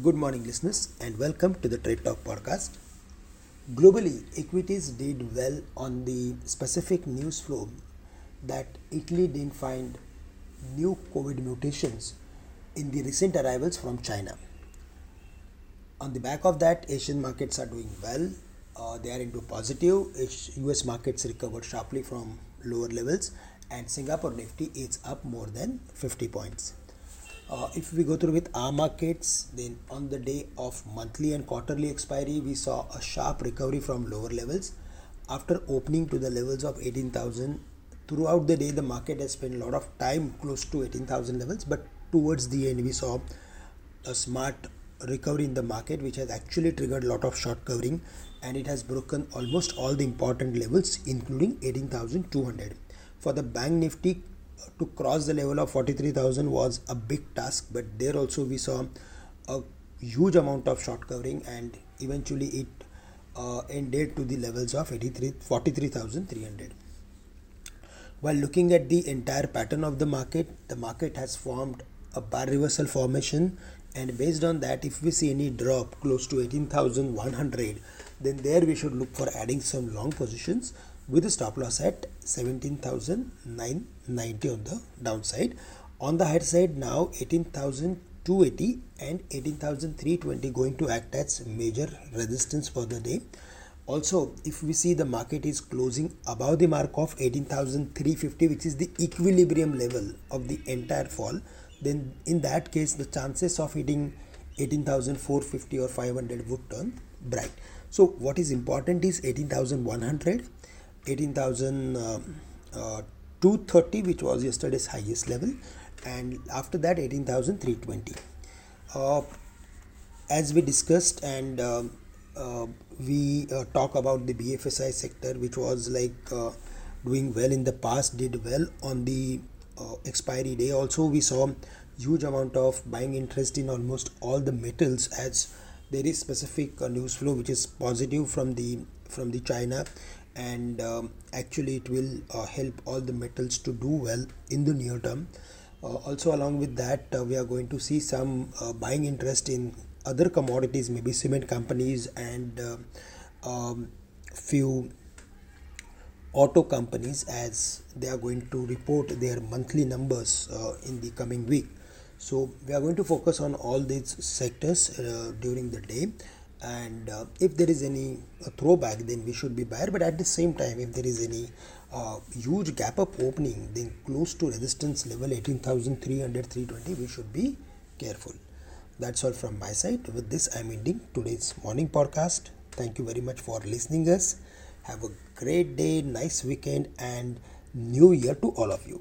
Good morning, listeners, and welcome to the Trade Talk podcast. Globally, equities did well on the specific news flow that Italy didn't find new COVID mutations in the recent arrivals from China. On the back of that, Asian markets are doing well. Uh, they are into positive. US markets recovered sharply from lower levels, and Singapore Nifty is up more than 50 points. Uh, if we go through with our markets, then on the day of monthly and quarterly expiry, we saw a sharp recovery from lower levels. After opening to the levels of 18,000, throughout the day, the market has spent a lot of time close to 18,000 levels, but towards the end, we saw a smart recovery in the market, which has actually triggered a lot of short covering and it has broken almost all the important levels, including 18,200. For the bank nifty, to cross the level of 43,000 was a big task, but there also we saw a huge amount of short covering and eventually it uh, ended to the levels of 83 43,300. While looking at the entire pattern of the market, the market has formed a bar reversal formation and based on that if we see any drop close to 18100 then there we should look for adding some long positions with a stop loss at 17,990 on the downside. On the higher side now 18,280 and 18,320 going to act as major resistance for the day. Also, if we see the market is closing above the mark of 18,350 which is the equilibrium level of the entire fall, then in that case the chances of hitting 18,450 or 500 would turn bright. So what is important is 18,100 18,230 uh, which was yesterday's highest level and after that 18,320 uh, as we discussed and uh, uh, we uh, talk about the BFSI sector which was like uh, doing well in the past did well on the expiry day. Also we saw huge amount of buying interest in almost all the metals as there is specific news flow which is positive from the from the China and um, actually it will uh, help all the metals to do well in the near term. Uh, also along with that uh, we are going to see some uh, buying interest in other commodities maybe cement companies and uh, um, few auto companies as they are going to report their monthly numbers uh, in the coming week. So we are going to focus on all these sectors during the day and uh, if there is any uh, throwback then we should be buyer but at the same time if there is any uh, huge gap up opening then close to resistance level 18300 320 we should be careful. That's all from my side. With this i'm ending today's morning podcast. Thank you very much for listening us. Have a great day nice weekend and new year to all of you